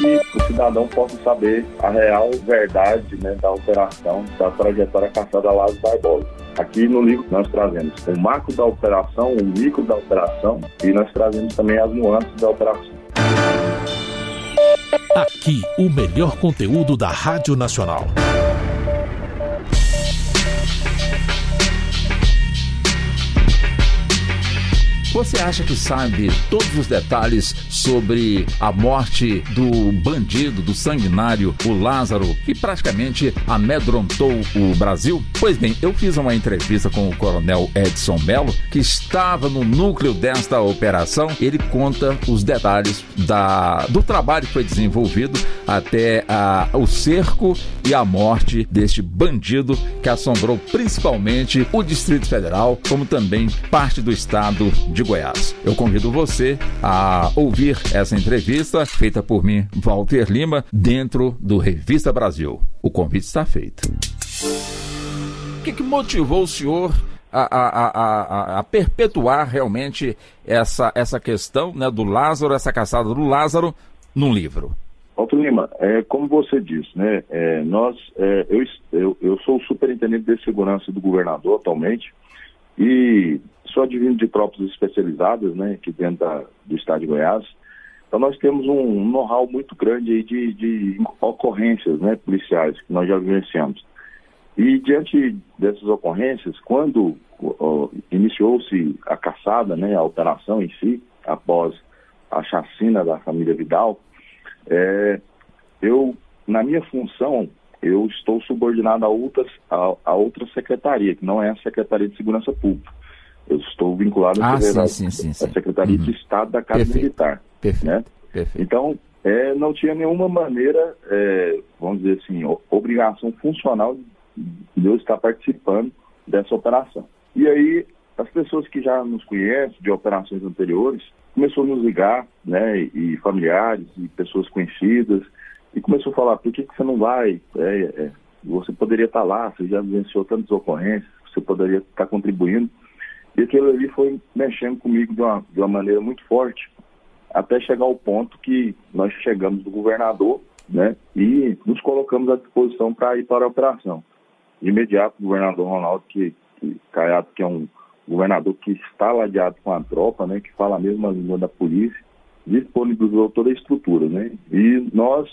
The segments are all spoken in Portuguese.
que o cidadão possa saber a real verdade né, da operação, da trajetória caçada Lázaro Barbosa. Aqui no livro nós trazemos o macro da operação, o micro da operação e nós trazemos também as nuances da operação. Aqui, o melhor conteúdo da Rádio Nacional. Você acha que sabe todos os detalhes sobre a morte do bandido, do sanguinário, o Lázaro, que praticamente amedrontou o Brasil? Pois bem, eu fiz uma entrevista com o coronel Edson Mello, que estava no núcleo desta operação. Ele conta os detalhes da, do trabalho que foi desenvolvido até a, o cerco e a morte deste bandido que assombrou principalmente o Distrito Federal, como também parte do estado de de Goiás. Eu convido você a ouvir essa entrevista feita por mim, Walter Lima, dentro do Revista Brasil. O convite está feito. O que, que motivou o senhor a, a, a, a, perpetuar realmente essa, essa questão né, do Lázaro, essa caçada do Lázaro, num livro? Walter Lima, é, como você disse, né, é, nós, é, eu, eu, eu sou o superintendente de segurança do governador atualmente e sou advindo de tropas especializadas, né, aqui dentro da, do estado de Goiás. Então nós temos um know-how muito grande aí de, de ocorrências né, policiais que nós já vivenciamos. E diante dessas ocorrências, quando iniciou-se a caçada, né, a operação em si, após a chacina da família Vidal, é, eu, na minha função, eu estou subordinado a, outras, a, a outra secretaria, que não é a Secretaria de Segurança Pública. Eu estou vinculado à ah, sim, sim, sim, Secretaria uhum. de Estado da Casa Perfeito. Militar. Perfeito. Né? Perfeito. Então, é, não tinha nenhuma maneira, é, vamos dizer assim, obrigação funcional de eu estar participando dessa operação. E aí, as pessoas que já nos conhecem de operações anteriores, começou a nos ligar, né, e familiares, e pessoas conhecidas, e começou a falar, por que, que você não vai? É, é, você poderia estar lá, você já vivenciou tantas ocorrências, você poderia estar contribuindo. E aquilo ali foi mexendo comigo de uma, de uma maneira muito forte, até chegar ao ponto que nós chegamos do governador, né, e nos colocamos à disposição para ir para a operação. De imediato, o governador Ronaldo, que, que Caiado, que é um governador que está ladeado com a tropa, né, que fala a mesma língua da polícia, disponibilizou toda a estrutura, né, e nós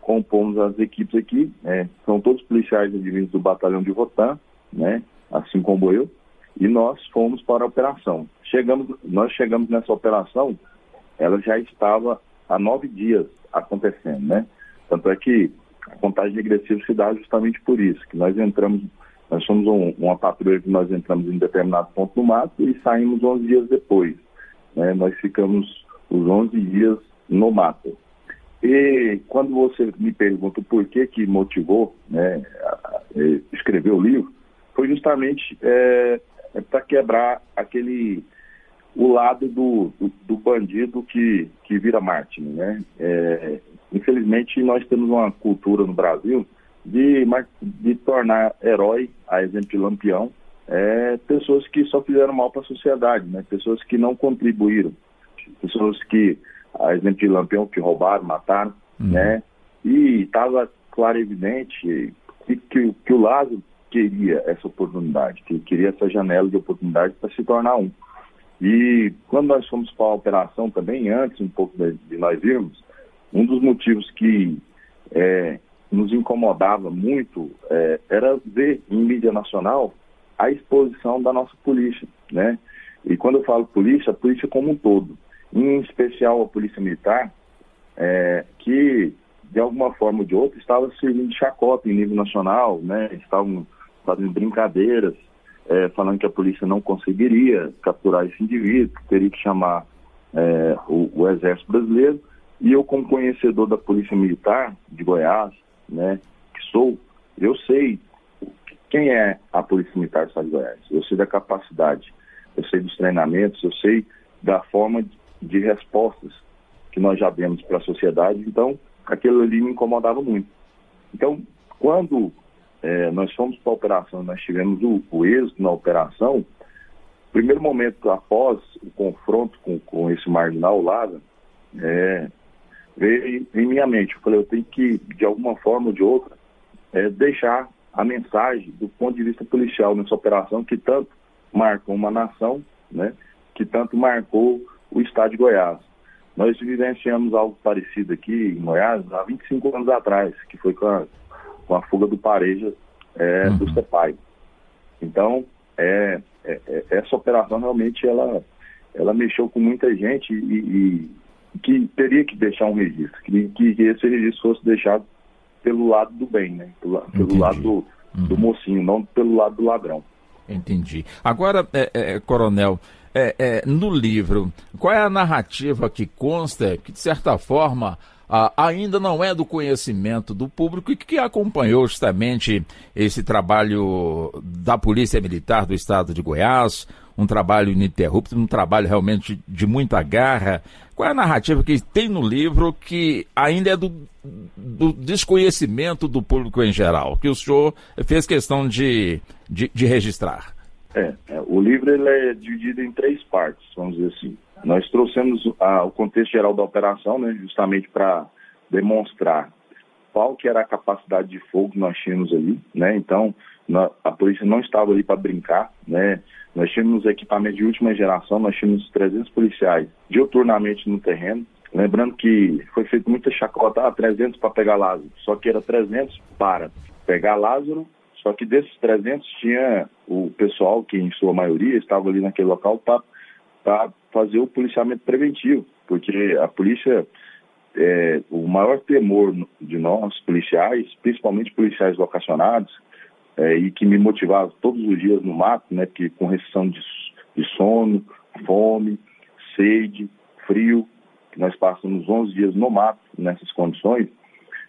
compomos as equipes aqui, é, são todos policiais advindos do batalhão de Rotan, né, assim como eu, e nós fomos para a operação. Chegamos, nós chegamos nessa operação, ela já estava há nove dias acontecendo, né? Tanto é que a contagem regressiva se dá justamente por isso, que nós entramos, nós somos um, uma patrulha que nós entramos em determinado ponto no mato e saímos 11 dias depois. Né? Nós ficamos os 11 dias no mato. E quando você me pergunta por que que motivou né, a, escrever o livro, foi justamente é, é para quebrar aquele o lado do, do, do, bandido que, que vira Martin, né? É, infelizmente nós temos uma cultura no Brasil de, de tornar herói, a exemplo de Lampião, é, pessoas que só fizeram mal para a sociedade, né? Pessoas que não contribuíram, pessoas que, a exemplo de Lampião, que roubaram, mataram, uhum. né? E estava claro e evidente que, que, que o Lázaro queria essa oportunidade, que queria essa janela de oportunidade para se tornar um. E quando nós fomos para a operação também, antes um pouco de, de nós irmos, um dos motivos que é, nos incomodava muito é, era ver em mídia nacional a exposição da nossa polícia, né? E quando eu falo polícia, a polícia como um todo, em especial a polícia militar, é, que de alguma forma ou de outra estava servindo de chacota em nível nacional, né? Estavam fazendo brincadeiras, é, falando que a polícia não conseguiria capturar esse indivíduo, que teria que chamar é, o, o, Exército Brasileiro. E eu, como conhecedor da Polícia Militar de Goiás, né, que sou, eu sei quem é a Polícia Militar do Estado de Goiás. Eu sei da capacidade, eu sei dos treinamentos, eu sei da forma de respostas que nós já demos para a sociedade. Então, aquilo ali me incomodava muito. Então, quando é, nós fomos para a operação, nós tivemos o, o êxito na operação. Primeiro momento após o confronto com, com esse marginal lá, é, veio em minha mente. Eu falei, eu tenho que, de alguma forma ou de outra, é, deixar a mensagem do ponto de vista policial nessa operação que tanto marcou uma nação, né, que tanto marcou o estado de Goiás. Nós vivenciamos algo parecido aqui em Goiás há 25 anos atrás, que foi com a, com a fuga do Pareja é, uhum. do CEPAI. Então, é, é, é, essa operação realmente ela, ela mexeu com muita gente e, e que teria que deixar um registro, que, que esse registro fosse deixado pelo lado do bem, né? Pelo, pelo lado do, do uhum. mocinho, não pelo lado do ladrão. Entendi. Agora, é, é, coronel, é, é, no livro, qual é a narrativa que consta, que de certa forma ainda não é do conhecimento do público e que acompanhou justamente esse trabalho da Polícia Militar do Estado de Goiás, um trabalho ininterrupto, um trabalho realmente de muita garra. Qual é a narrativa que tem no livro que ainda é do, do desconhecimento do público em geral, que o senhor fez questão de, de, de registrar? É, é, o livro ele é dividido em três partes, vamos dizer assim. Nós trouxemos a, o contexto geral da operação, né, justamente para demonstrar qual que era a capacidade de fogo que nós tínhamos ali, né? Então, na, a polícia não estava ali para brincar, né? Nós tínhamos equipamento de última geração, nós tínhamos 300 policiais diuturnamente no terreno. Lembrando que foi feito muita chacota, ah, 300 para pegar Lázaro, só que era 300 para pegar Lázaro, só que desses 300 tinha o pessoal que em sua maioria estava ali naquele local para fazer o policiamento preventivo, porque a polícia, é, o maior temor de nós policiais, principalmente policiais vocacionados, é, e que me motivava todos os dias no mato, né, que com restrição de, de sono, fome, sede, frio, que nós passamos 11 dias no mato nessas condições,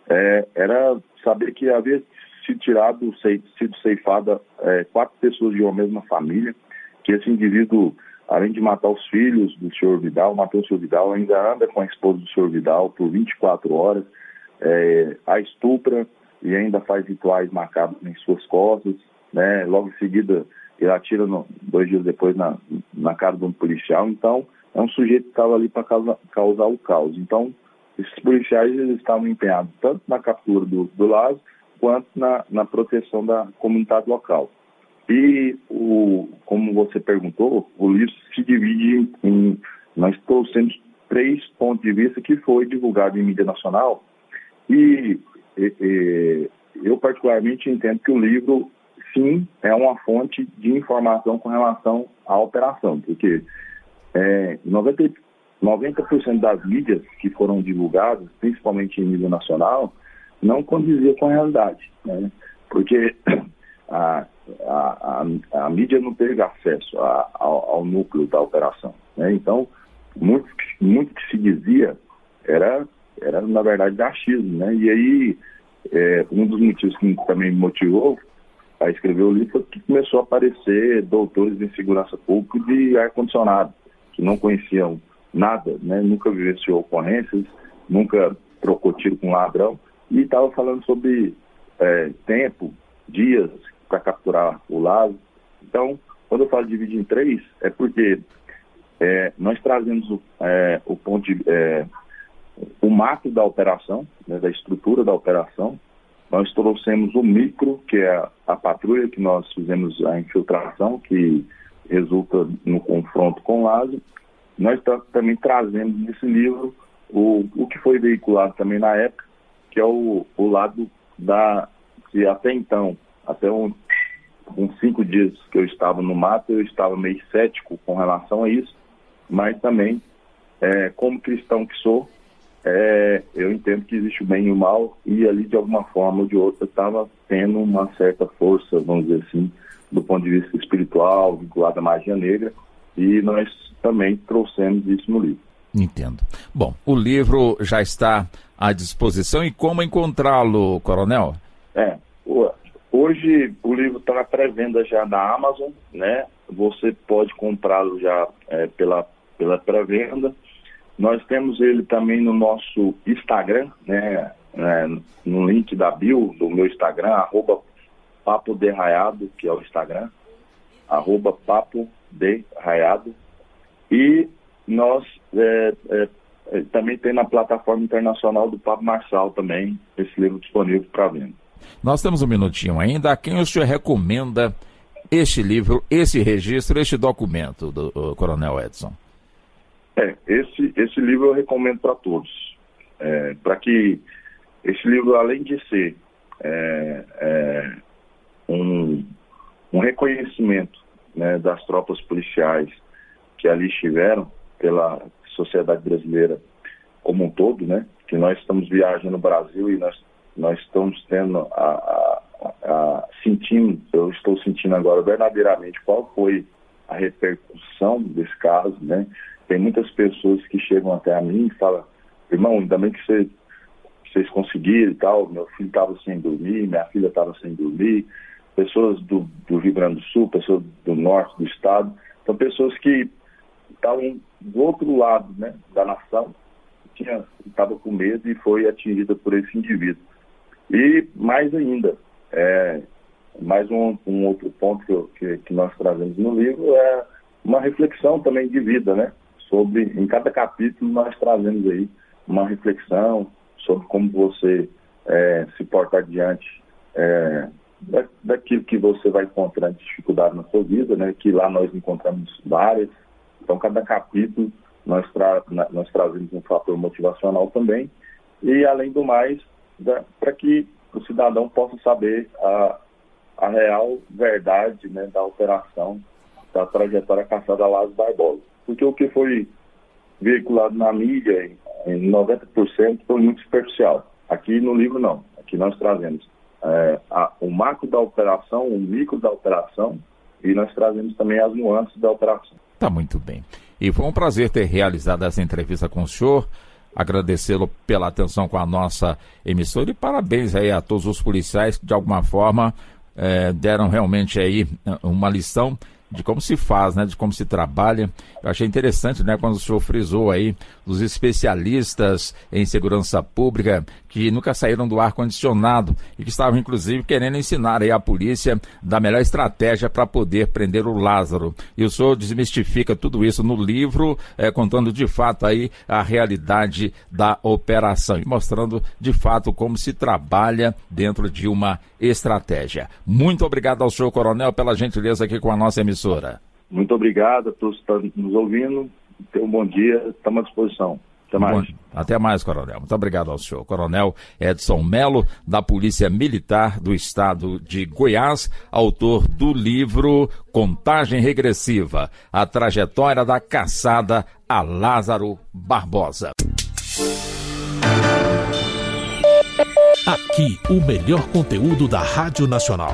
é, era saber que havia sido tirado, sido ceifada é, quatro pessoas de uma mesma família, que esse indivíduo, além de matar os filhos do senhor Vidal, matou o senhor Vidal, ainda anda com a esposa do senhor Vidal por 24 horas, é, a estupra e ainda faz rituais macabros em suas costas, né? Logo em seguida ele atira no, dois dias depois na, na cara de um policial, então é um sujeito que estava ali para causar, causar o caos. Então, esses policiais eles estavam empenhados tanto na captura do, do Lázaro quanto na, na proteção da comunidade local. E, o, como você perguntou, o livro se divide em. Nós trouxemos três pontos de vista que foi divulgado em mídia nacional. E, e, e eu, particularmente, entendo que o livro, sim, é uma fonte de informação com relação à operação, porque é, 90, 90% das mídias que foram divulgadas, principalmente em mídia nacional, não condizia com a realidade, né? porque a, a, a, a, mídia não teve acesso a, ao, ao, núcleo da operação. Né? Então, muito, muito que se dizia era, era na verdade, achismo. Né? E aí, é, um dos motivos que também me motivou a escrever o livro foi que começou a aparecer doutores em segurança pública de ar-condicionado, que não conheciam nada, né? nunca vivenciou ocorrências, nunca trocou tiro com ladrão, e estava falando sobre é, tempo, dias para capturar o lago. Então, quando eu falo dividir em três, é porque é, nós trazemos é, o ponto de, é, o macro da operação, né, da estrutura da operação. Nós trouxemos o micro, que é a, a patrulha que nós fizemos a infiltração, que resulta no confronto com o Lázaro. Nós também trazemos nesse livro o, o que foi veiculado também na época, que é o, o lado da até então, até um, uns cinco dias que eu estava no mato, eu estava meio cético com relação a isso, mas também, é, como cristão que sou, é, eu entendo que existe o bem e o mal, e ali de alguma forma ou de outra estava tendo uma certa força, vamos dizer assim, do ponto de vista espiritual, vinculado à magia negra, e nós também trouxemos isso no livro. Entendo. Bom, o livro já está à disposição e como encontrá-lo, Coronel? É, hoje o livro está na pré-venda já na Amazon, né? Você pode comprá-lo já é, pela, pela pré-venda. Nós temos ele também no nosso Instagram, né? É, no link da bio do meu Instagram, arroba Papo Derraiado, que é o Instagram, arroba Papo Derraiado. E nós é, é, é, também tem na plataforma internacional do Pablo Marçal também esse livro disponível para venda. Nós temos um minutinho ainda. A quem o senhor recomenda este livro, esse registro, este documento do Coronel Edson? É, esse, esse livro eu recomendo para todos. É, para que esse livro, além de ser é, é, um, um reconhecimento né, das tropas policiais que ali estiveram pela sociedade brasileira como um todo, né? Que nós estamos viajando no Brasil e nós, nós estamos tendo a, a, a, sentindo, eu estou sentindo agora verdadeiramente qual foi a repercussão desse caso, né? Tem muitas pessoas que chegam até a mim e falam, irmão, ainda bem que você, vocês conseguiram e tal, meu filho estava sem dormir, minha filha estava sem dormir, pessoas do, do Rio Grande do Sul, pessoas do norte do estado, são pessoas que estavam do outro lado né, da nação, estava com medo e foi atingida por esse indivíduo. E mais ainda, é, mais um, um, outro ponto que, que, que, nós trazemos no livro é uma reflexão também de vida, né? Sobre, em cada capítulo nós trazemos aí uma reflexão sobre como você é, se portar diante é, da, daquilo que você vai encontrar de dificuldade na sua vida, né? Que lá nós encontramos várias. Então, cada capítulo nós, tra nós trazemos um fator motivacional também. E, além do mais, para que o cidadão possa saber a, a real verdade né, da operação da trajetória caçada Lázaro Barbosa. Porque o que foi veiculado na mídia, em 90%, foi muito superficial. Aqui no livro, não. Aqui nós trazemos é, a, o macro da operação, o micro da operação, e nós trazemos também as nuances da operação. Tá muito bem. E foi um prazer ter realizado essa entrevista com o senhor. Agradecê-lo pela atenção com a nossa emissora e parabéns aí a todos os policiais que de alguma forma é, deram realmente aí uma lição de como se faz, né, de como se trabalha. Eu achei interessante, né, quando o senhor frisou aí os especialistas em segurança pública que nunca saíram do ar condicionado e que estavam inclusive querendo ensinar aí a polícia da melhor estratégia para poder prender o Lázaro. E o senhor desmistifica tudo isso no livro, é, contando de fato aí a realidade da operação e mostrando de fato como se trabalha dentro de uma estratégia. Muito obrigado ao senhor coronel pela gentileza aqui com a nossa emissora. Muito obrigado a todos que estão nos ouvindo. Tenham um bom dia, estamos à disposição. Até mais. Bom, até mais, Coronel. Muito obrigado ao senhor. Coronel Edson Melo, da Polícia Militar do Estado de Goiás, autor do livro Contagem Regressiva, a trajetória da caçada a Lázaro Barbosa. Aqui, o melhor conteúdo da Rádio Nacional.